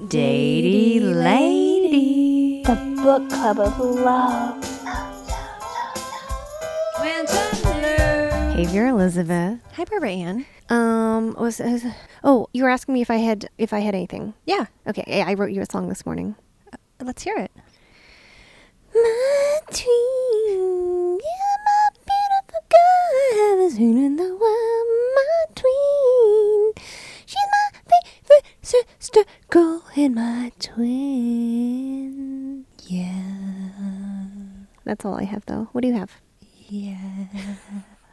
Datey Lady. The book club of love. Hey, you're Elizabeth. Hi, Barbara Ann. Um, was, was oh, you were asking me if I had if I had anything. Yeah, Okay, I I wrote you a song this morning. let's hear it. My tween, yeah, my beautiful girl, I haven't seen in the world. My tween, she's my favorite sister girl and my twin. Yeah. That's all I have, though. What do you have? Yeah.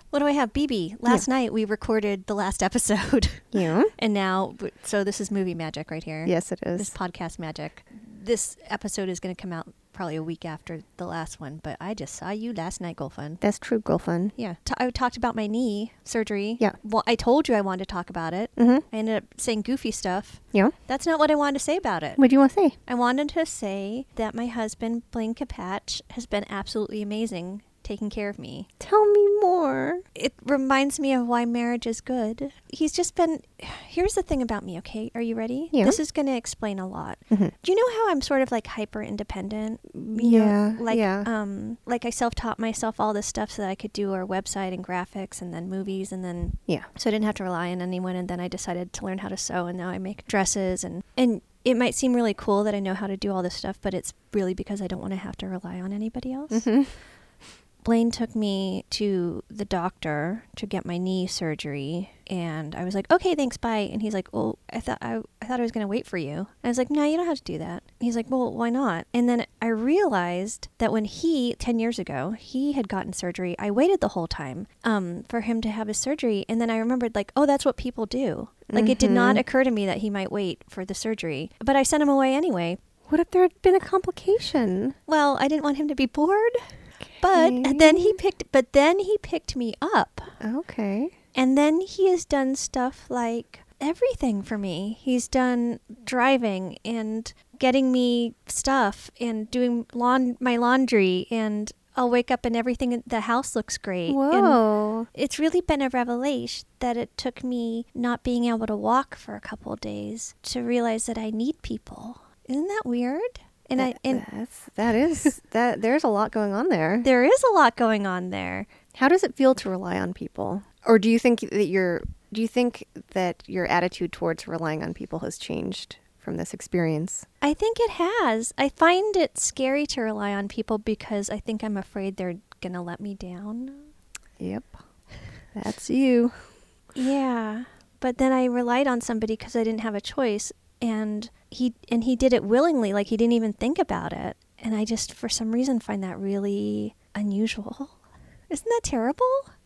What do I have? BB. Last night we recorded the last episode. Yeah. and now, so this is movie magic right here. Yes, it is. This podcast magic. This episode is going to come out probably a week after the last one, but I just saw you last night, Golfun. That's true, girlfriend. Yeah. T- I talked about my knee surgery. Yeah. Well, I told you I wanted to talk about it. Mm-hmm. I ended up saying goofy stuff. Yeah. That's not what I wanted to say about it. What do you want to say? I wanted to say that my husband, Blaine Capatch, has been absolutely amazing taking care of me. Tell me more. It reminds me of why marriage is good. He's just been. Here's the thing about me, okay? Are you ready? Yeah. This is going to explain a lot. Mhm. Do you know how I'm sort of like hyper independent? Yeah, like yeah. um like I self-taught myself all this stuff so that I could do our website and graphics and then movies and then Yeah. so I didn't have to rely on anyone and then I decided to learn how to sew and now I make dresses and and it might seem really cool that I know how to do all this stuff but it's really because I don't want to have to rely on anybody else. Mm-hmm. Blaine took me to the doctor to get my knee surgery and I was like, "Okay, thanks, bye." And he's like, "Well, I thought I, I thought I was going to wait for you." And I was like, "No, you don't have to do that." He's like, "Well, why not?" And then I realized that when he 10 years ago, he had gotten surgery, I waited the whole time um for him to have his surgery and then I remembered like, "Oh, that's what people do." Like it did not Mhm. occur to me that he might wait for the surgery, but I sent him away anyway. What if there had been a complication? Well, I didn't want him to be bored. But then he mm. picked but then he picked me up. Okay. And then he has done stuff like everything for me. He's done driving and getting me stuff and doing lawn my laundry and I'll wake up and everything in the house looks great. And Whoa. it's really been a revelation that it took me not being able to walk for a couple of days to realize that I need people. Isn't that weird? And I and That's, that is that. There's a lot going on there. there is a lot going on there. How does it feel to rely on people? Or do you think that your do you think that your attitude towards relying on people has changed from this experience? I think it has. I find it scary to rely on people because I think I'm afraid they're going to let me down. Yep. That's you. Yeah. But then I relied on somebody because I didn't have a choice and he and he did it willingly like he didn't even think about it. And I just for some reason find that really unusual. Isn't that terrible?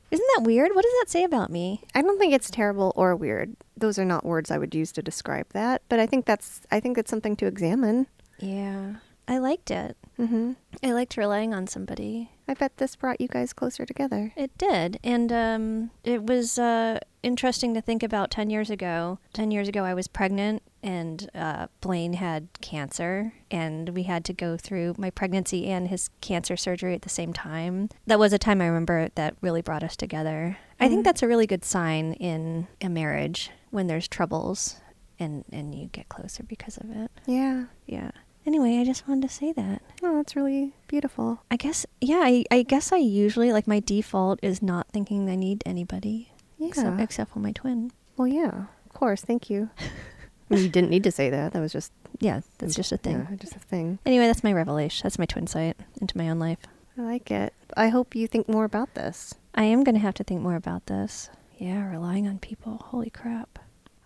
Isn't that weird? What does that say about me? I don't think it's terrible or weird. Those are not words I would use to describe that, but I think that's I think that's something to examine. Yeah. I liked it. Mhm. I liked relying on somebody. I bet this brought you guys closer together. It did. And um, it was uh, interesting to think about 10 years ago. 10 years ago, I was pregnant, and uh, Blaine had cancer, and we had to go through my pregnancy and his cancer surgery at the same time. That was a time I remember that really brought us together. I think Mhm. that's a really good sign in a marriage when there's troubles and, and you get closer because of it. Yeah. Yeah. Anyway, I just wanted to say that. Oh, that's really beautiful. I guess, yeah, I, I guess I usually, like, my default is not thinking I need anybody. Yeah. Except, except for my twin. well, yeah. Of course. Thank you. You didn't need to say that. That was just Yeah, that's just a thing. Yeah, just a thing. Anyway, that's my revelation. That's my twin sight into my own life. I like it. I hope you think more about this. I am going to have to think more about this. Yeah, relying on people. Holy crap.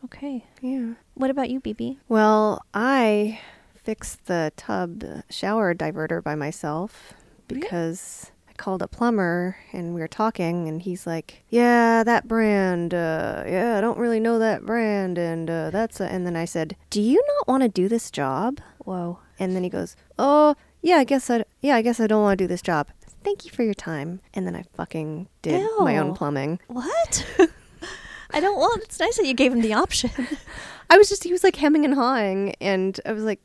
Okay. Yeah. What about you, BB? Well, I fixed the tub shower diverter by myself because called a plumber and we were talking and he's like, "Yeah, that brand. Uh, yeah, I don't really know that brand and uh, that's a, and then I said, "Do you not want to do this job?" Whoa. And then he goes, "Oh, yeah, I guess I yeah, I guess I don't want to do this job." Thank you for your time. And then I fucking did my own plumbing. What? I don't want. It's nice that you gave him the option. I was just, he was like hemming and hawing, and I was like,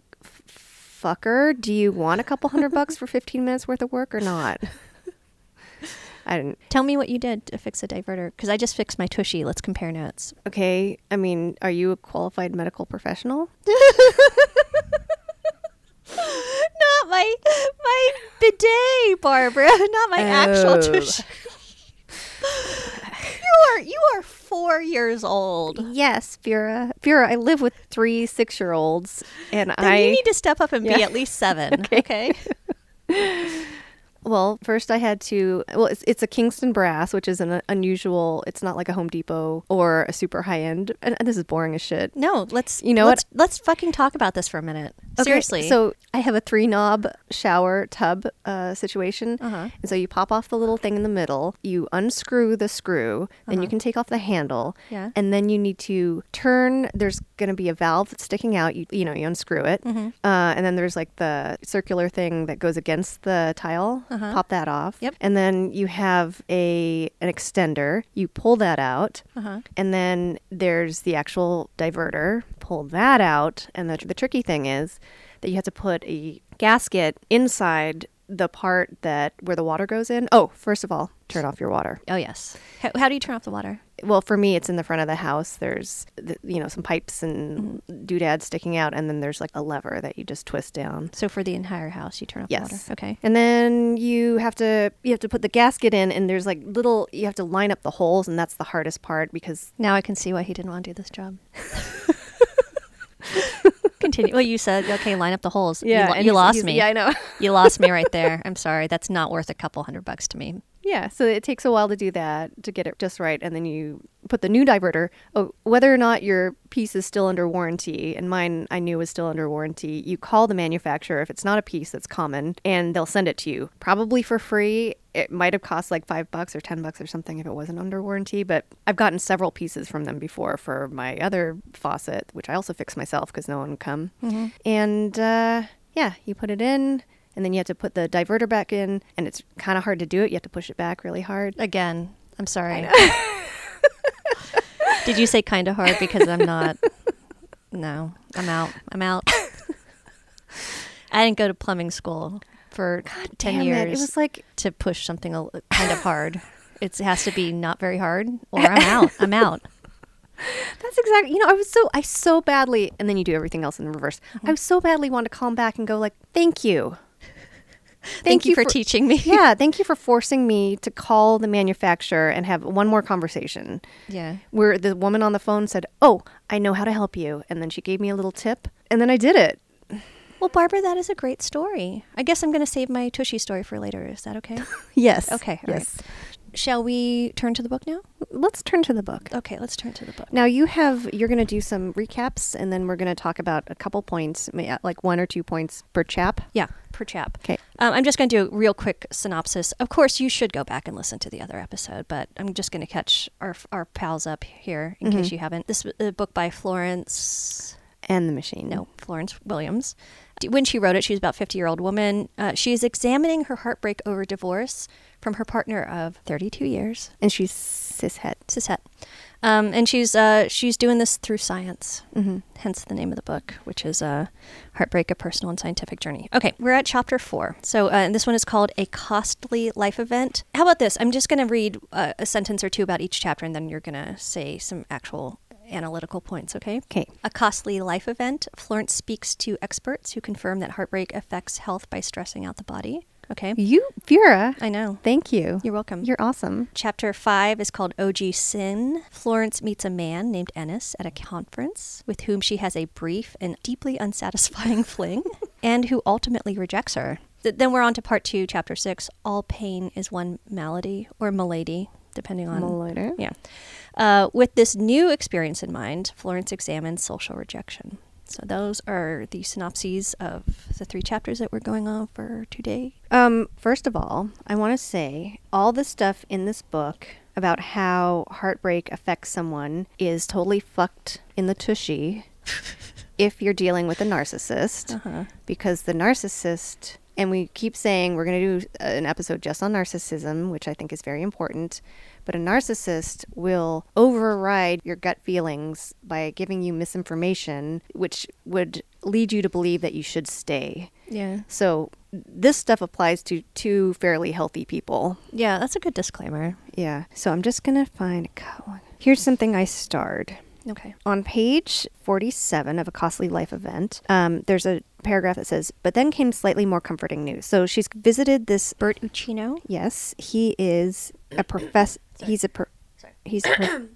fucker, do you want a couple hundred bucks for 15 minutes worth of work or not? I didn't. Tell me what you did to fix a diverter because I just fixed my tushy. Let's compare notes. Okay. I mean, are you a qualified medical professional? Not my my bidet, Barbara. Not my oh. actual tushy. you are you are four years old. Yes, Vera. Vera, I live with three six year olds, and then I. You need to step up and yeah. be at least seven. okay. okay? Well, first I had to. Well, it's, it's a Kingston brass, which is an unusual. It's not like a Home Depot or a super high end. And, and this is boring as shit. No, let's You know let's, Let's fucking talk about this for a minute. Okay, Seriously. So I have a three knob shower tub uh, situation. Uh-huh. And so you pop off the little thing in the middle, you unscrew the screw, then you can take off the handle. Uh-huh. Yeah. And then you need to turn, there's going to be a valve that's sticking out. You, you know, you unscrew it. Mm-hmm. Uh, and then there's like the circular thing that goes against the tile. Uh-huh. Pop that off. Yep. And then you have a an extender. You pull that out. Uh-huh. And then there's the actual diverter. Pull that out. And the, the tricky thing is that you have to put a gasket inside the part that where the water goes in. Oh, first of all, turn off your water. oh yes. How, how do you turn off the water? Well, for me, it's in the front of the house. There's, the, you know, some pipes and Mm-hmm. doodads sticking out, and then there's like a lever that you just twist down. So for the entire house, you turn off Yes. the water. Okay. And then you have to you have to put the gasket in, and there's like little you have to line up the holes, and that's the hardest part because Now I can see why he didn't want to do this job. Continue. Well, you said okay. Line up the holes. you, and you lost me. Yeah, I know. You lost me right there. I'm sorry. That's not worth a couple hundred bucks to me. Yeah, so it takes a while to do that to get it just right, and then you put the new diverter. Oh, whether or not your piece is still under warranty, and mine I knew was still under warranty. You call the manufacturer if it's not a piece that's common, and they'll send it to you probably for free. It might have cost like five bucks or ten bucks or something if it wasn't under warranty, but I've gotten several pieces from them before for my other faucet, which I also fix myself because no one would come. And uh, yeah, you put it in. And then you have to put the diverter back in, and it's kind of hard to do it. You have to push it back really hard. Again, I'm sorry. Did you say kind of hard because I'm not? No, I'm out. I'm out. I didn't go to plumbing school for ten Damn years It. it was like to push something a, kind of hard. It's, it has to be not very hard, or I'm out. I'm out. that's exactly. You know, I was so I so badly, and then you do everything else in reverse. Mm-hmm. I was so badly want to come back and go like, "Thank you, Thank, you for, teaching me. yeah, thank you for forcing me to call the manufacturer and have one more conversation." Yeah. Where the woman on the phone said, "Oh, I know how to help you," and then she gave me a little tip, and then I did it. Well, Barbara, that is a great story. I guess I'm going to save my Tushy story for later. Is that okay? Yes. Okay, all right. Shall we turn to the book now? Let's turn to the book. Okay, let's turn to the book. Now you have you're going to do some recaps, and then we're going to talk about a couple points, like one or two points per chap. Yeah, per chap. Okay. Um, I'm just going to do a real quick synopsis. Of course, you should go back and listen to the other episode, but I'm just going to catch our our pals up here in case you haven't. This is a book by Florence. And the machine. No, Florence Williams. When she wrote it, she was about 50 year old woman. Uh, she is examining her heartbreak over divorce from her partner of 32 years, And she's cishet. cishet. Um, and she's uh, she's doing this through science. Mm-hmm. hence the name of the book, which is uh, Heartbreak, a Personal and Scientific Journey. Okay, we're at chapter four. So uh, this one is called A Costly Life Event. How about this? I'm just going to read uh, a sentence or two about each chapter, and then you're going to say some actual analytical points, okay? Okay. A costly life event. Florence speaks to experts who confirm that heartbreak affects health by stressing out the body. Okay. You, Vera. I know. Thank you. You're welcome. You're awesome. Chapter 5 is called OG Sin. Florence meets a man named Ennis at a conference with whom she has a brief and deeply unsatisfying fling and who ultimately rejects her. Th- then we're on to part 2, chapter 6. All pain is one malady or malady, depending on. Later. Yeah. Uh, with this new experience in mind, Florence examines social rejection. So those are the synopses of the three chapters that we're going on for today. Um, first of all, I want to say all the stuff in this book about how heartbreak affects someone is totally fucked in the tushy if you're dealing with a narcissist. Uh-huh. Because the narcissist, and we keep saying we're going to do an episode just on narcissism, which I think is very important. But a narcissist will override your gut feelings by giving you misinformation, which would lead you to believe that you should stay. Yeah. So this stuff applies to two fairly healthy people. Yeah, that's a good disclaimer. Yeah. So I'm just gonna find a. Here's something I starred. Okay. On page 47 of A Costly Life event, um, there's a paragraph that says, But then came slightly more comforting news. So she's visited this. Bert Uchino. Yes, he is a professor. He's a. Pro- he's a. Pro-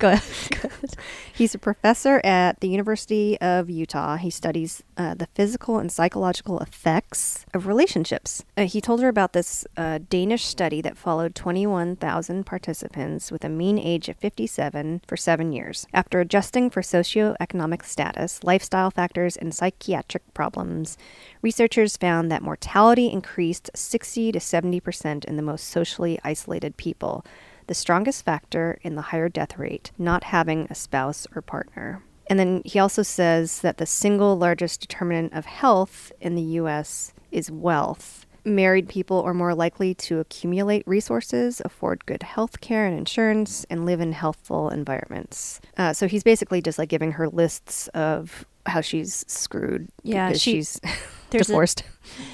Go ahead. He's a professor at the University of Utah. He studies uh, the physical and psychological effects of relationships. Uh, he told her about this uh, Danish study that followed 21,000 participants with a mean age of 57 for seven years. After adjusting for socioeconomic status, lifestyle factors, and psychiatric problems, researchers found that mortality increased 60 to 70% in the most socially isolated people the strongest factor in the higher death rate, not having a spouse or partner. And then he also says that the single largest determinant of health in the US is wealth. Married people are more likely to accumulate resources, afford good health care and insurance, and live in healthful environments. Uh, so he's basically just like giving her lists of how she's screwed Yeah, because she- she's there's a- divorced.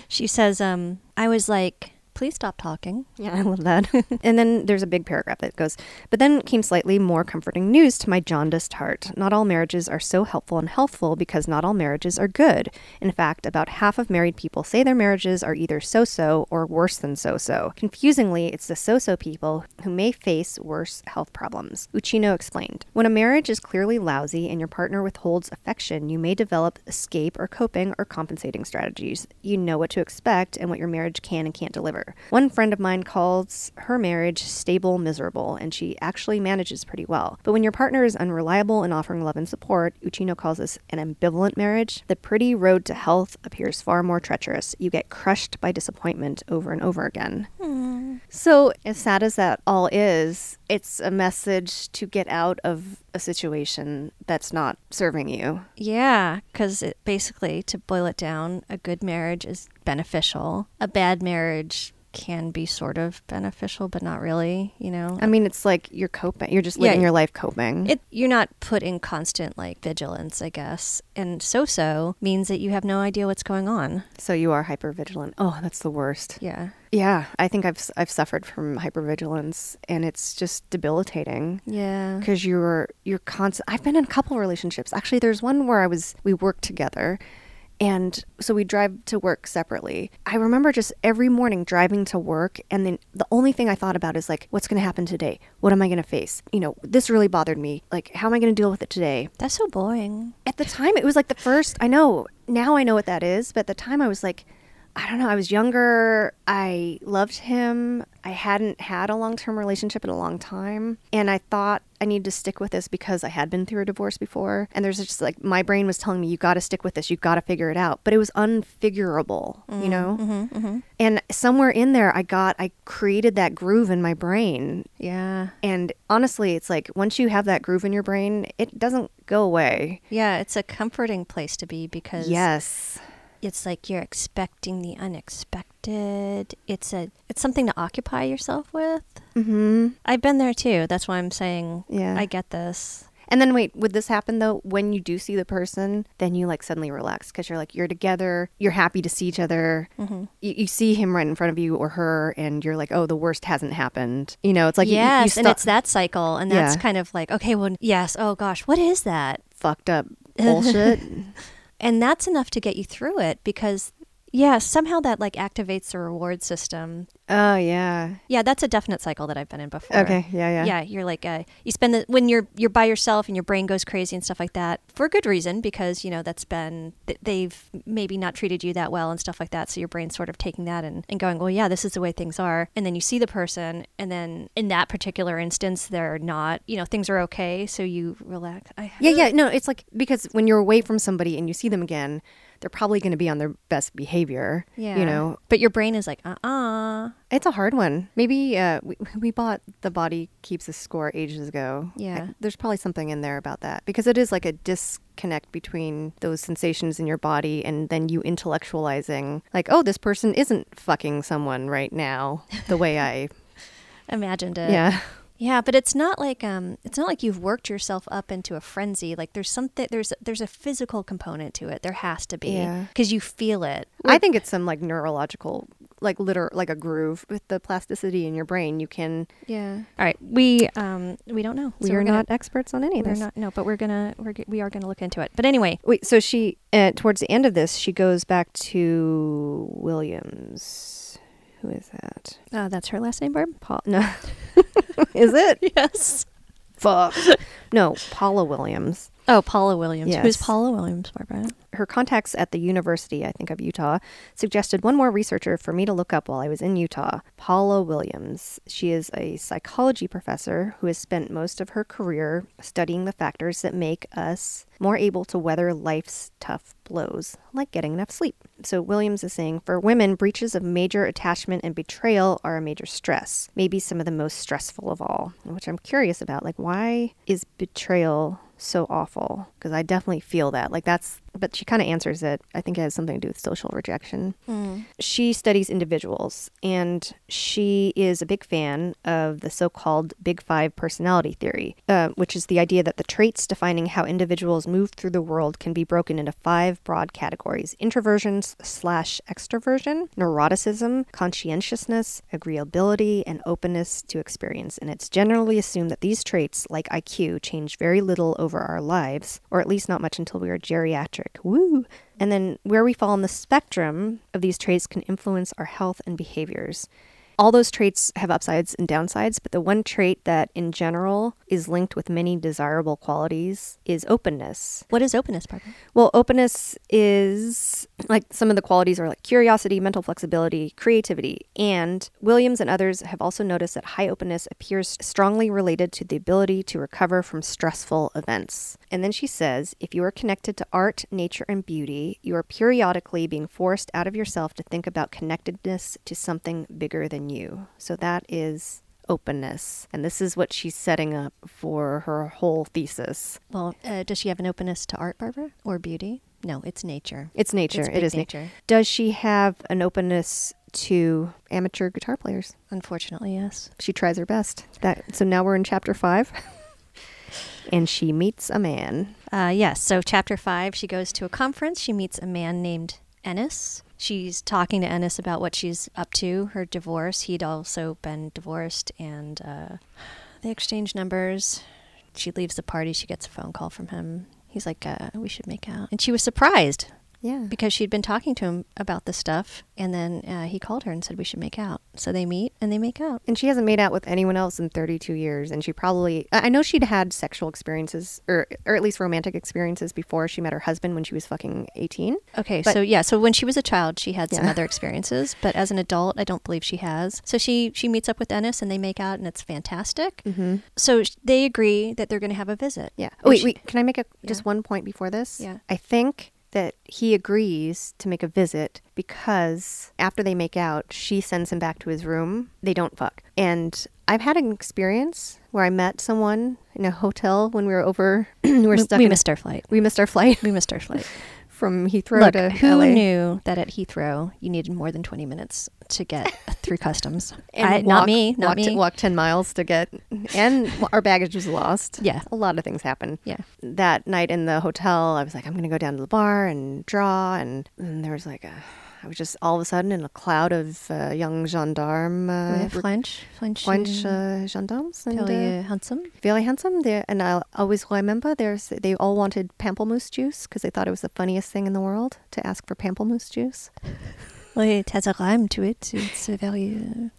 She says, um, I was like, please stop talking. Yeah, I love that. and then there's a big paragraph that goes, But then came slightly more comforting news to my jaundiced heart. Not all marriages are so helpful and healthful because not all marriages are good. In fact, about half of married people say their marriages are either so so or worse than so so. Confusingly, it's the so so people who may face worse health problems. Uchino explained When a marriage is clearly lousy and your partner withholds affection, you may develop escape or coping or compensating strategies. You know what to expect and what your marriage can and can't deliver. One friend of mine calls her marriage stable, miserable, and she actually manages pretty well. But when your partner is unreliable in offering love and support, Uchino calls this an ambivalent marriage, the pretty road to health appears far more treacherous. You get crushed by disappointment over and over again. Hmm. So, as sad as that all is, it's a message to get out of a situation that's not serving you. Yeah, because it basically, to boil it down, a good marriage is beneficial. A bad marriage can be sort of beneficial, but not really, you know? I mean, it's like you're coping, you're just Yeah. living your life coping. It, you're not put in constant like vigilance, I guess. And so-so means that you have no idea what's going on. so you are hypervigilant. Oh, that's the worst. Yeah. Yeah, I think I've I've suffered from hypervigilance, and it's just debilitating Yeah. because you're you're constant. I've been in a couple relationships. Actually, there's one where I was we worked together, and so we drive to work separately. I remember just every morning driving to work, and then the only thing I thought about is like, what's going to happen today? What am I going to face? You know, this really bothered me. Like, how am I going to deal with it today? That's so boring. At the time, it was like the first. I know now I know what that is, but at the time I was like, I don't know. I was younger. I loved him. I hadn't had a long term relationship in a long time. And I thought I needed to stick with this because I had been through a divorce before. And there's just like my brain was telling me, you got to stick with this. You got to figure it out. But it was unfigurable, you mm-hmm, know? Mm-hmm, mm-hmm. And somewhere in there, I got, I created that groove in my brain. Yeah. And honestly, it's like once you have that groove in your brain, it doesn't go away. Yeah, it's a comforting place to be because Yes. It's like you're expecting the unexpected. It's a it's something to occupy yourself with. Mm-hmm. I've been there too. That's why I'm saying Yeah. I get this. And then wait, would this happen though when you do see the person? Then you like suddenly relax because you're like you're together, you're happy to see each other. Mm-hmm. You, you see him right in front of you or her, and you're like, oh, the worst hasn't happened. You know, it's like you- you, yes, and it's that cycle, and that's Yeah. kind of like okay, well, yes. Oh gosh, what is that? fucked up bullshit. And that's enough to get you through it because yeah, somehow that like activates the reward system. oh yeah. Yeah, that's a definite cycle that I've been in before. Okay. Yeah. Yeah. yeah you're like uh, you spend the when you're you're by yourself and your brain goes crazy and stuff like that for a good reason because you know that's been th- they've maybe not treated you that well and stuff like that so your brain's sort of taking that and, and going well yeah this is the way things are and then you see the person and then in that particular instance they're not you know things are okay so you relax I, Yeah, yeah, no, it's like because when you're away from somebody and you see them again, they're probably going to be on their best behavior. yeah you know, but your brain is like uh-uh it's a hard one. Maybe uh, we we bought the Body Keeps a Score ages ago. Yeah. I- there's probably something in there about that because it is like a disconnect between those sensations in your body and then you intellectualizing like, oh, this person isn't fucking someone right now the way I. imagined it yeah. Yeah, but it's not like um it's not like you've worked yourself up into a frenzy. Like there's something there's there's a physical component to it. There has to be Yeah. because you feel it. I think it's some like neurological like liter like a groove with the plasticity in your brain. You can. Yeah. All right. We um we don't know. We So are we're gonna- not experts on any of We're this. not. No, but we're gonna. We're we are gonna look into it. But anyway. Wait, so she uh, towards the end of this, she goes back to Williams. Who is that? Uh, that's her last name, Barb. Paul? No, is it? Yes. Fuck. No, Paula Williams. Oh, Paula Williams. Who's Paula Williams, Barbara? Her contacts at the University, I think of Utah, suggested one more researcher for me to look up while I was in Utah. Paula Williams. She is a psychology professor who has spent most of her career studying the factors that make us more able to weather life's tough blows, like getting enough sleep. So Williams is saying for women, breaches of major attachment and betrayal are a major stress, maybe some of the most stressful of all, which I'm curious about. Like, why is betrayal so awful? Because I definitely feel that. Like, that's, but she kind of answers it. I think it has something to do with social rejection. She studies individuals and she is a big fan of the so called Big Five personality theory, uh, which is the idea that the traits defining how individuals move through the world can be broken into five broad categories introversion slash extroversion, neuroticism, conscientiousness, agreeability, and openness to experience. And it's generally assumed that these traits, like IQ, change very little over our lives, or at least not much until we are geriatric. Woo! And then where we fall on the spectrum of these traits can influence our health and behaviors. All those traits have upsides and downsides, but the one trait that in general is linked with many desirable qualities is openness. What is openness, Barbara? Well, openness is like some of the qualities are like curiosity, mental flexibility, creativity. And Williams and others have also noticed that high openness appears strongly related to the ability to recover from stressful events. And then she says if you are connected to art, nature, and beauty, you are periodically being forced out of yourself to think about connectedness to something bigger than you. So that is openness. And this is what she's setting up for her whole thesis. Well, uh, does she have an openness to art, Barbara, or beauty? No, it's nature. It's nature. It's it is na- nature. Does she have an openness to amateur guitar players? Unfortunately, yes. She tries her best. That so now we're in chapter five, and she meets a man. Uh, yes. So, chapter five, she goes to a conference. She meets a man named Ennis. She's talking to Ennis about what she's up to, her divorce. He'd also been divorced, and uh, they exchange numbers. She leaves the party. She gets a phone call from him. He's like, uh, "We should make out," and she was surprised Yeah. because she'd been talking to him about this stuff, and then uh, he called her and said, "We should make out." So they meet and they make out. And she hasn't made out with anyone else in 32 years. And she probably, I know she'd had sexual experiences, or, or at least romantic experiences before she met her husband when she was fucking 18. Okay, But- so yeah, so when she was a child, she had some Yeah. other experiences, but as an adult, I don't believe she has. So she she meets up with Ennis and they make out, and it's fantastic. Mm-hmm. So they agree that they're going to have a visit. Yeah. Oh, wait, she- wait. Can I make a just one point before this? Yeah. I think that he agrees to make a visit because after they make out, she sends him back to his room. They don't fuck. And I've had an experience where I met someone in a hotel when we were over. we were stuck. we in a- missed our flight. we missed our flight We missed our flight. from Heathrow Look, to who LA. knew that at Heathrow you needed more than twenty minutes to get through customs? And I, not me. Not walk, me. walk 10 miles to get, and our baggage was lost. Yeah. A lot of things happen. Yeah. That night in the hotel, I was like, I'm going to go down to the bar and draw. And, and there was like a, I was just all of a sudden in a cloud of uh, young gendarme, uh, Uh, French, French, French uh, uh, gendarmes. And, very uh, handsome. very handsome. They're, and I always remember there's, they all wanted pamplemousse juice because they thought it was the funniest thing in the world to ask for pamplemousse juice. Oui, it has a rhyme to it. It's uh, very uh,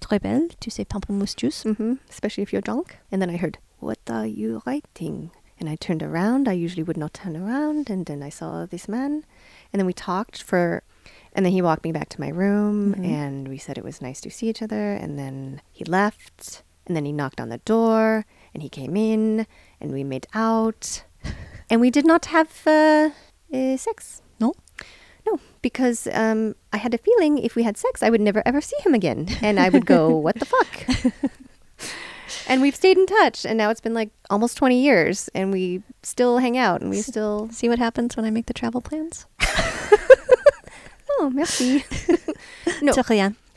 très belle. to say pamplemousse juice. hmm especially if you're drunk. And then I heard, What are you writing? And I turned around. I usually would not turn around. And then I saw this man. And then we talked for, and then he walked me back to my room Mhm. and we said it was nice to see each other. And then he left. And then he knocked on the door and he came in and we made out. and we did not have uh, uh, sex. No? No, because um, I had a feeling if we had sex, I would never ever see him again. And I would go, what the fuck? and we've stayed in touch. And now it's been like almost 20 years. And we still hang out. And we still. See what happens when I make the travel plans? Oh, merci. no.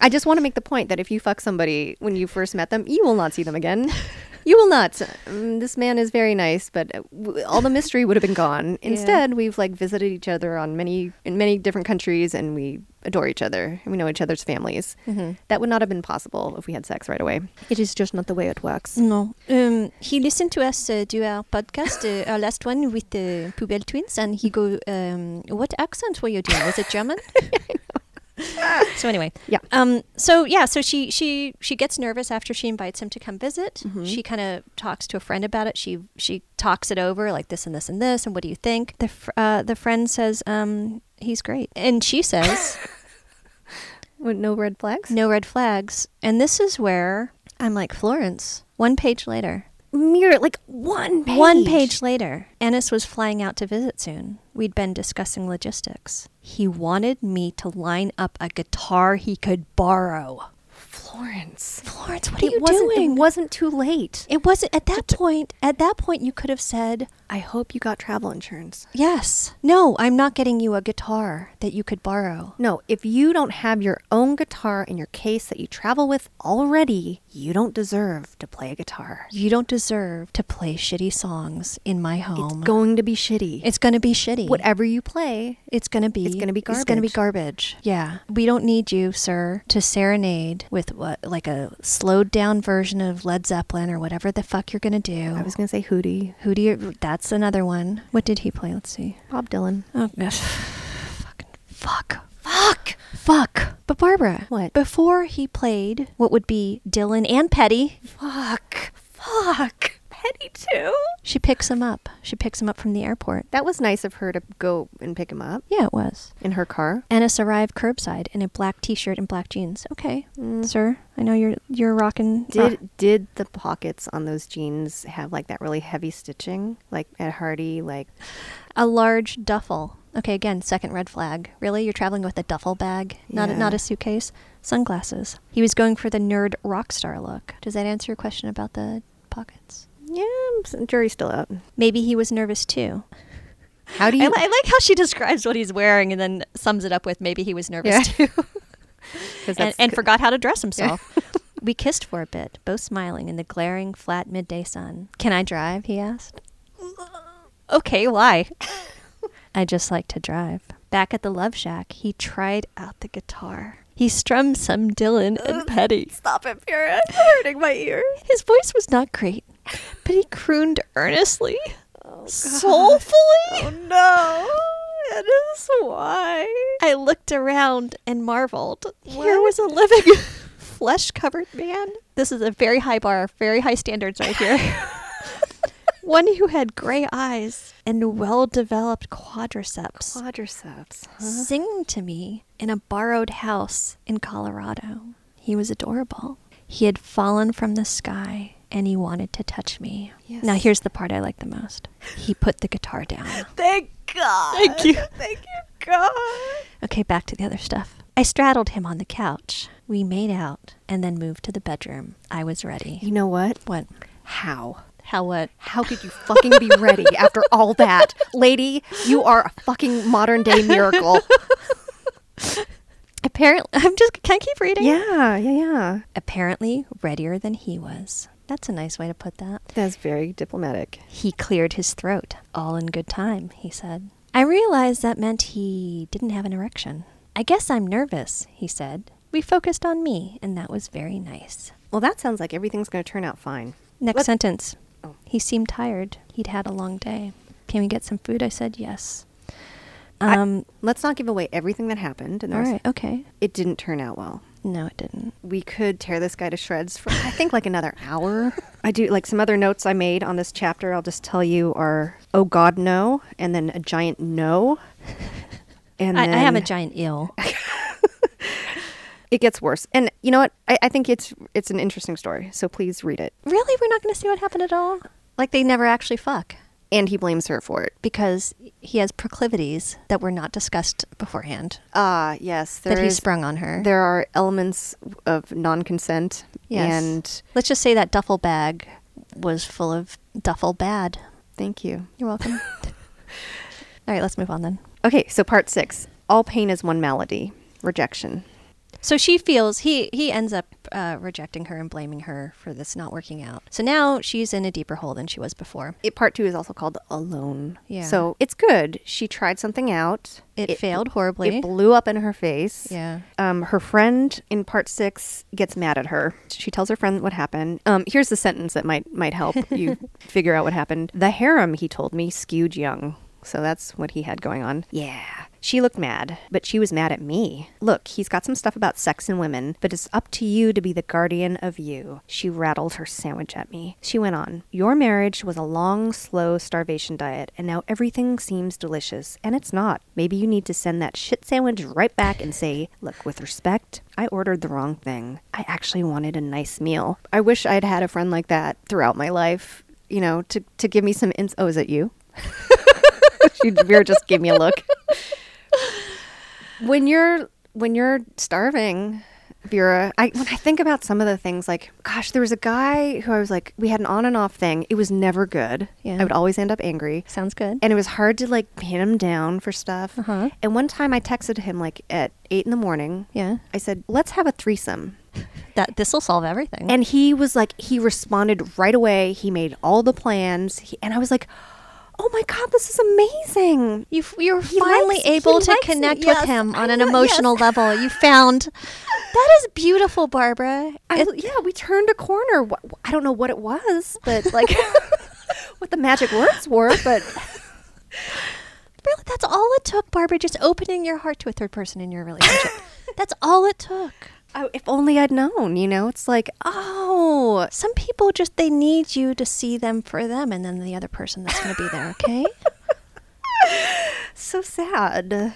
I just want to make the point that if you fuck somebody when you first met them, you will not see them again. You will not. Um, this man is very nice, but uh, all the mystery would have been gone. Instead, we've like visited each other on many in many different countries, and we adore each other, and we know each other's families. That would not have been possible if we had sex right away. It is just not the way it works. No. Um, he listened to us uh, do our podcast, uh, our last one with the Poubelle Twins, and he go, um, "What accent were you doing? Was it German?" so anyway, Yeah. Um. So yeah. So she she she gets nervous after she invites him to come visit. She kind of talks to a friend about it. She she talks it over like this and this and this. And what do you think? The fr- uh, the friend says, um, he's great, and she says. With no red flags. no red flags. And this is where I'm like, Florence, one page later. Mere like one page. One page later, Ennis was flying out to visit soon. We'd been discussing logistics. He wanted me to line up a guitar he could borrow. Florence. Florence, what are It you wasn't. doing? It wasn't too late. It wasn't at that point. At that point, you could have said, I hope you got travel insurance. "Yes, no, I'm not getting you a guitar that you could borrow." No, if you don't have your own guitar in your case that you travel with already, you don't deserve to play a guitar. You don't deserve to play shitty songs in my home. It's going to be shitty. It's gonna be shitty. whatever you play. It's gonna be. It's gonna be garbage. It's gonna be garbage. garbage. Yeah, we don't need you, sir, to serenade with what, like a slowed down version of Led Zeppelin or whatever the fuck you're gonna do. I was gonna say Hootie, Hootie. That's another one. What did he play? Let's see. Bob Dylan. Oh gosh, fucking fuck. Fuck. Fuck. But Barbara, What? Before he played what would be Dylan and Petty, Fuck. Fuck. Petty too. she picks him up. She picks him up from the airport. That was nice of her to go and pick him up Yeah, it was. in her car. Ennis arrived curbside in a black T-shirt and black jeans. Okay, mm. sir, I know you're you're rocking. Did did the pockets on those jeans have like that really heavy stitching, like Ed Hardy? Like a large duffel. Okay, again, second red flag. Really, you're traveling with a duffel bag, not a, not a suitcase. Sunglasses. He was going for the nerd rock star look. Does that answer your question about the pockets? Yeah, jury's still out. Maybe he was nervous too. How do I, you? li- I like how she describes what he's wearing and then sums it up with maybe he was nervous Yeah. too 'Cause and, and forgot how to dress himself. we kissed for a bit, both smiling in the glaring, flat midday sun. Can I drive? he asked. Okay, why? I just like to drive. Back at the Love Shack, he tried out the guitar. He strummed some Dylan and Petty. Stop it, Pierre. It's hurting my ear. His voice was not great, but he crooned earnestly, oh, soulfully. Oh no. That is why. I looked around and marveled. Here was a living, flesh covered man. This is a very high bar, very high standards right here. One who had gray eyes and well developed quadriceps. Quadriceps. Sing to me in a borrowed house in Colorado. He was adorable. He had fallen from the sky and he wanted to touch me. Yes. Now, here's the part I like the most. He put the guitar down. Thank God. Thank you. Thank you, God. Okay, back to the other stuff. I straddled him on the couch. We made out and then moved to the bedroom. I was ready. You know what? What? How? How what? How could you fucking be ready after all that? Lady, you are a fucking modern day miracle. Apparently, I'm just. Can I keep reading? yeah, yeah, yeah. Apparently, readier than he was. That's a nice way to put that. That's very diplomatic. He cleared his throat. All in good time, he said. I realized that meant he didn't have an erection. I guess I'm nervous, he said. We focused on me, and that was very nice. Well, that sounds like everything's going to turn out fine. Next Let- sentence. Oh. He seemed tired. He'd had a long day. Can we get some food? I said yes. I- Um, Let's not give away everything that happened. And all right, okay. It didn't turn out well. No, it didn't. We could tear this guy to shreds for, I think, like another hour. I do, like, some other notes I made on this chapter, I'll just tell you are, oh God, no, and then a giant no. And I, I have a giant ill. It gets worse. And you know what? I, I think it's it's an interesting story. So please read it. really? We're not going to see what happened at all? Like they never actually fuck And he blames her for it. because he has proclivities that were not discussed beforehand Ah, yes. There that he is- sprung on her. There are elements of non-consent. Yes. And Let's just say that duffel bag was full of duffel bad. thank you. You're welcome. all right, let's move on then. Okay, so part six. All pain is one malady. Rejection. So she feels he he ends up uh, rejecting her and blaming her for this not working out. So now she's in a deeper hole than she was before. It, part two is also called Alone. Yeah. So it's good. She tried something out. It, failed horribly. It blew up in her face. yeah. Um, her friend in part six gets mad at her. She tells her friend what happened. Um, here's the sentence that might might help you figure out what happened. The harem, he told me, skewed young. So that's what he had going on. Yeah. She looked mad, but she was mad at me. Look, he's got some stuff about sex and women, but it's up to you to be the guardian of you. She rattled her sandwich at me. She went on, Your marriage was a long, slow starvation diet, and now everything seems delicious, and it's not. Maybe you need to send that shit sandwich right back and say, Look, with respect, I ordered the wrong thing. I actually wanted a nice meal. I wish I'd had a friend like that throughout my life, you know, to, to give me some ins. Oh, is it you? she, Vera just gave me a look. when you're when you're starving, Vera, I when I think about some of the things like, gosh, there was a guy who I was like, we had an on and off thing. It was never good. Yeah. I would always end up angry. Sounds good. And it was hard to like pin him down for stuff. Uh-huh. And one time I texted him like at eight in the morning. yeah. I said, let's have a threesome. That this will solve everything. And he was like, he responded right away. He made all the plans. He, and I was like, oh my God, this is amazing. You you're He finally likes- able to it, connect yes. with him on an emotional yes. level. You found that is beautiful, Barbara. I, yeah, we turned a corner. I don't know what it was, but like what the magic words were, but really, that's all it took, Barbara. Just opening your heart to a third person in your relationship. that's all it took. I, if only I'd known, you know, it's like, oh, Some people just they need you to see them for them, and then the other person that's going to be there. Okay. so sad.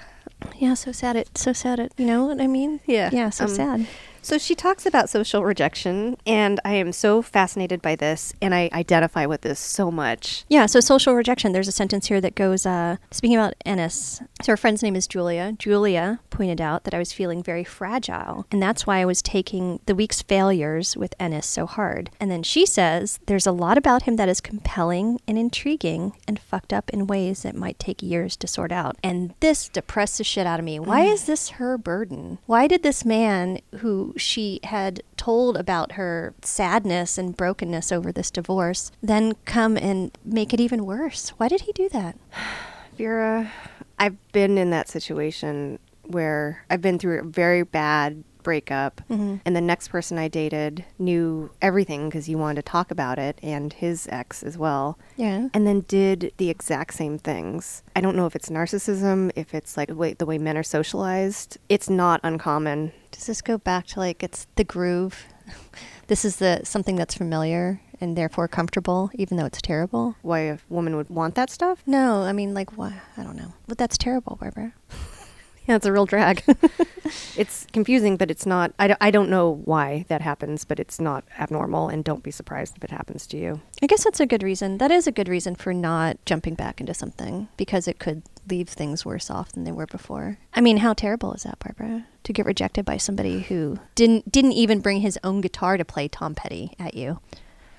yeah. So sad. It. So sad. It. You know what I mean? Yeah, Yeah. So um, sad. So she talks about social rejection, and I am so fascinated by this, and I identify with this so much. Yeah, so social rejection. There's a sentence here that goes, uh, speaking about Ennis. So her friend's name is Julia. Julia pointed out that I was feeling very fragile, and that's why I was taking the week's failures with Ennis so hard. And then she says, there's a lot about him that is compelling and intriguing and fucked up in ways that might take years to sort out. And this depressed the shit out of me. Why is this her burden? Why did this man who she had told about her sadness and brokenness over this divorce then come and make it even worse? Why did he do that? Vera, I've been in that situation where I've been through a very bad breakup, Mhm. and the next person I dated knew everything because he wanted to talk about it, and his ex as well. Yeah. and then did the exact same things. I don't know if it's narcissism, if it's like the way, the way men are socialized. It's not uncommon. Does this go back to like it's the groove? this is the something that's familiar and therefore comfortable, even though it's terrible. Why a woman would want that stuff? No, I mean like why? I don't know. But that's terrible, Barbara. Yeah, it's a real drag. it's confusing, but it's not. I, don't- I don't know why that happens, but it's not abnormal, and don't be surprised if it happens to you. I guess that's a good reason. That is a good reason for not jumping back into something because it could leave things worse off than they were before. I mean, how terrible is that, Barbara? To get rejected by somebody who didn't didn't even bring his own guitar to play Tom Petty at you.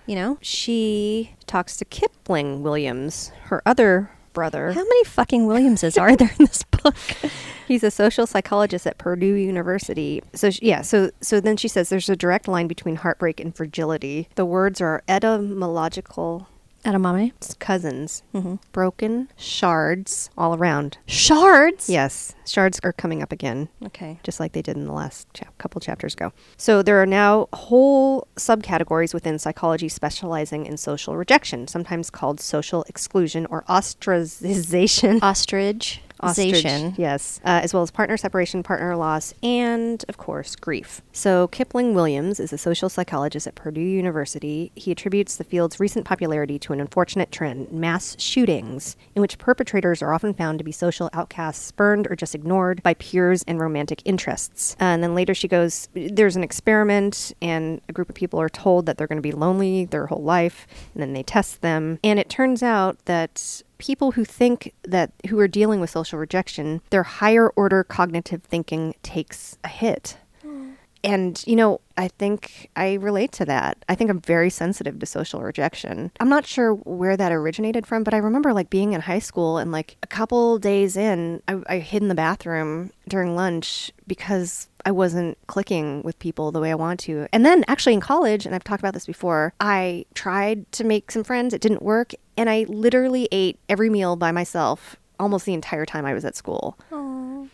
You know? She talks to Kipling Williams, her other brother. How many fucking Williamses are there in this book? He's a social psychologist at Purdue University. So sh- yeah, so so then she says there's a direct line between heartbreak and fragility. The words are etymological Edamame. cousins. Mm-hmm. Broken shards all around. Shards? Yes, shards are coming up again. Okay. just like they did in the last chap- couple chapters ago. So there are now whole subcategories within psychology specializing in social rejection, sometimes called social exclusion or ostracization. Ostrich. Ostrich, yes, uh, as well as partner separation, partner loss, and of course, grief. So, Kipling Williams is a social psychologist at Purdue University. He attributes the field's recent popularity to an unfortunate trend mass shootings, in which perpetrators are often found to be social outcasts, spurned or just ignored by peers and romantic interests. Uh, and then later she goes, There's an experiment, and a group of people are told that they're going to be lonely their whole life, and then they test them. And it turns out that people who think that who are dealing with social rejection, their higher order cognitive thinking takes a hit. Mm. And, you know, I think I relate to that. I think I'm very sensitive to social rejection. I'm not sure where that originated from, but I remember like being in high school and like a couple days in, I, I hid in the bathroom during lunch because I wasn't clicking with people the way I want to. And then actually in college, and I've talked about this before, I tried to make some friends. It didn't work. And I literally ate every meal by myself almost the entire time I was at school.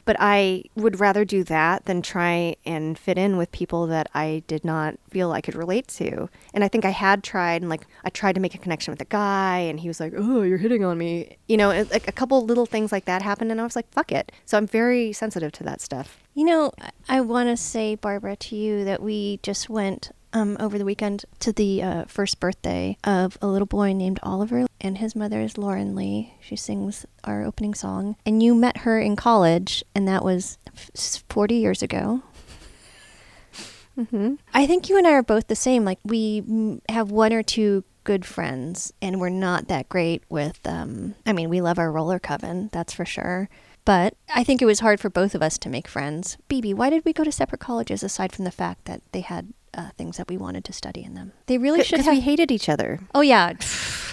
But I would rather do that than try and fit in with people that I did not feel I could relate to. And I think I had tried, and like I tried to make a connection with a guy, and he was like, "Oh, you're hitting on me," you know, it- like a couple little things like that happened, and I was like, "Fuck it." So I'm very sensitive to that stuff. You know, I want to say, Barbara, to you that we just went um, over the weekend to the uh, first birthday of a little boy named Oliver, and his mother is Lauren Lee. She sings our opening song. And you met her in college, and that was f- 40 years ago. Mm-hmm. I think you and I are both the same. Like, we have one or two good friends, and we're not that great with, um, I mean, we love our roller coven, that's for sure. But I think it was hard for both of us to make friends. BB, why did we go to separate colleges aside from the fact that they had uh, things that we wanted to study in them? They really should Because have. we hated each other. oh, yeah.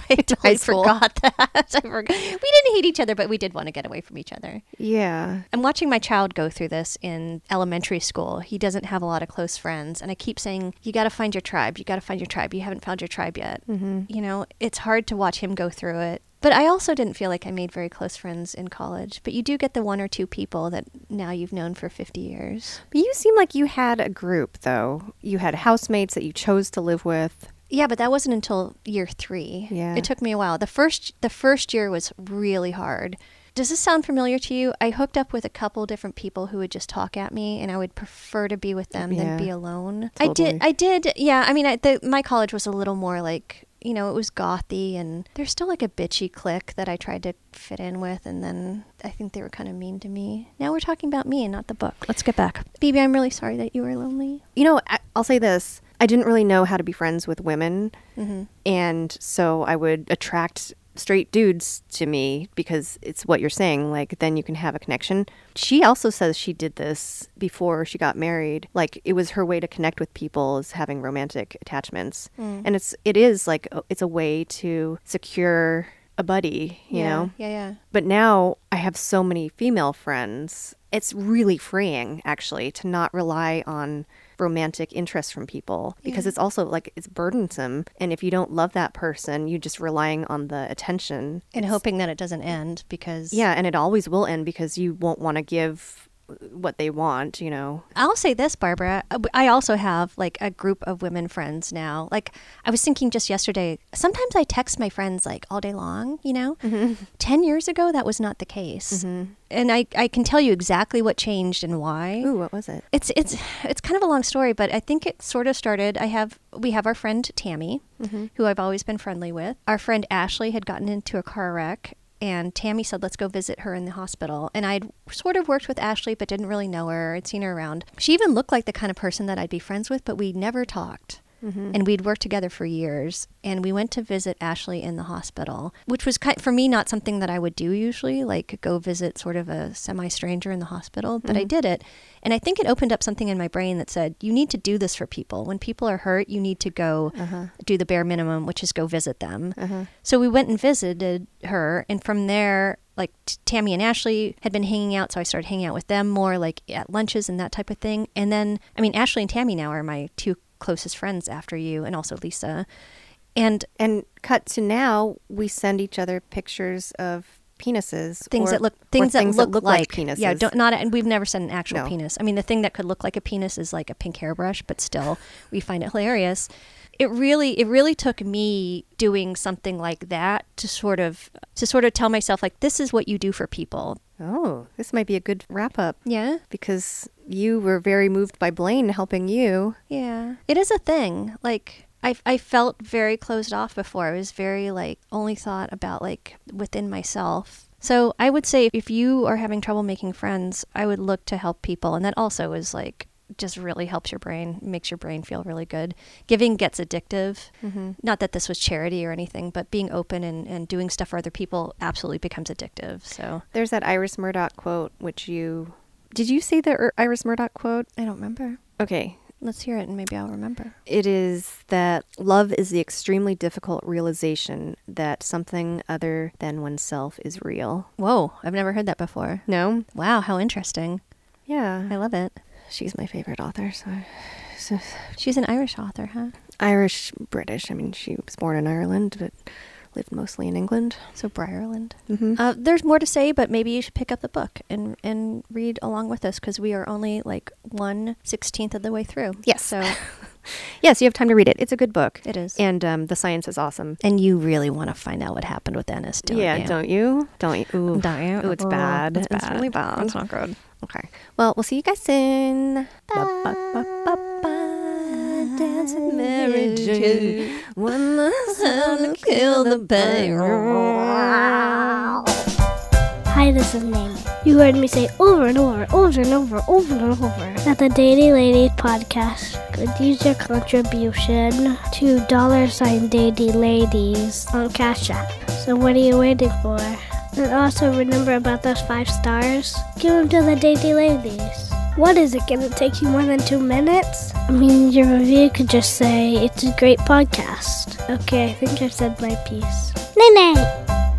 I totally forgot that. I forgot. We didn't hate each other, but we did want to get away from each other. Yeah. I'm watching my child go through this in elementary school. He doesn't have a lot of close friends. And I keep saying, you got to find your tribe. You got to find your tribe. You haven't found your tribe yet. Mm-hmm. You know, it's hard to watch him go through it. But I also didn't feel like I made very close friends in college. But you do get the one or two people that now you've known for 50 years. But you seem like you had a group, though. You had housemates that you chose to live with. Yeah, but that wasn't until year three. Yeah. It took me a while. The first the first year was really hard. Does this sound familiar to you? I hooked up with a couple different people who would just talk at me, and I would prefer to be with them Yeah. than be alone. Totally. I did. I did. Yeah. I mean, I, the, my college was a little more like you know, it was gothy, and there's still like a bitchy clique that I tried to fit in with, and then I think they were kind of mean to me. Now we're talking about me and not the book. Let's get back. BB, I'm really sorry that you were lonely. You know, I, I'll say this. I didn't really know how to be friends with women. hmm And so I would attract straight dudes to me because it's what you're saying. Like, then you can have a connection. She also says she did this before she got married. Like, it was her way to connect with people is having romantic attachments. Mm. And it's, it is like, it's a way to secure a buddy, you yeah, know? Yeah, yeah. But now I have so many female friends. It's really freeing, actually, to not rely on romantic interest from people because Yeah. it's also like it's burdensome. And if you don't love that person, you're just relying on the attention. And hoping that it doesn't end because Yeah, and it always will end because you won't want to give what they want, you know. I'll say this, Barbara. uh, I also have like a group of women friends now. Like I was thinking just yesterday, sometimes I text my friends like all day long, you know? Mm-hmm. 10 years ago that was not the case. Mm-hmm. And I I can tell you exactly what changed and why. Ooh, what was it? It's it's it's kind of a long story, but I think it sort of started. I have we have our friend Tammy, mm-hmm. who I've always been friendly with. Our friend Ashley had gotten into a car wreck, and Tammy said, "Let's go visit her in the hospital." And I'd sort of worked with Ashley, but didn't really know her. I'd seen her around. She even looked like the kind of person that I'd be friends with, but we never talked. Mm-hmm. And we'd worked together for years. And we went to visit Ashley in the hospital, which was kind, for me not something that I would do usually, like go visit sort of a semi stranger in the hospital. But I mm-hmm. did it. And I think it opened up something in my brain that said, you need to do this for people. When people are hurt, you need to go uh-huh. do the bare minimum, which is go visit them. Uh-huh. So we went and visited her. And from there, like t- Tammy and Ashley had been hanging out, so I started hanging out with them more, like at lunches and that type of thing. And then, I mean, Ashley and Tammy now are my two closest friends after you, and also Lisa. And And cut to now, we send each other pictures of penises. things or- that look or things, that, look like, like, penises. Yeah, don't not and we've never sent an actual No. penis. I mean, the thing that could look like a penis is like a pink hairbrush, but still, we find it hilarious. It really, it really took me doing something like that to sort of to sort of tell myself like this is what you do for people. Oh, this might be a good wrap up. Yeah, because you were very moved by Blaine helping you. yeah, it is a thing. Like. I, I felt very closed off before. I was very like only thought about like within myself. So I would say if you are having trouble making friends, I would look to help people. And that also is like just really helps your brain, makes your brain feel really good. Giving gets addictive. Mm-hmm. Not that this was charity or anything, but being open and, and doing stuff for other people absolutely becomes addictive. So There's that Iris Murdoch quote, which you. Did you see the er-, Iris Murdoch quote? I don't remember. Okay. Let's hear it and maybe I'll remember. It is that love is the extremely difficult realization that something other than oneself is real. Whoa, I've never heard that before. No? Wow, how interesting. Yeah. I love it. She's my favorite author. So, so She's an Irish author, huh? Irish British. I mean, she was born in Ireland, but lived mostly in England. So Briarland. Mm-hmm. Uh, there's more to say, but maybe you should pick up the book and and read along with us because we are only like one sixteenth of the way through. Yes. So yes, you have time to read it. It's a good book. it is. and um, the science is awesome. And you really want to find out what happened with Ennis, don't yeah, you? don't you? Don't you? Ooh. Don't you? Ooh, it's Oh, bad. It's, it's bad. really bad. It's not good. Okay. Well, we'll see you guys soon. Dancing Mary Jane. One last time to kill the pain. Hi, this is Name. You heard me say over and over, over and over, over and over that the Daily Ladies podcast could use your contribution to dollar sign Daily Ladies on Cash App. So what are you waiting for? And also remember about those five stars? Give them to the Daily Ladies. What is it gonna take you more than two minutes? I mean, your review could just say it's a great podcast. Okay, I think I've said my piece. Nay nay.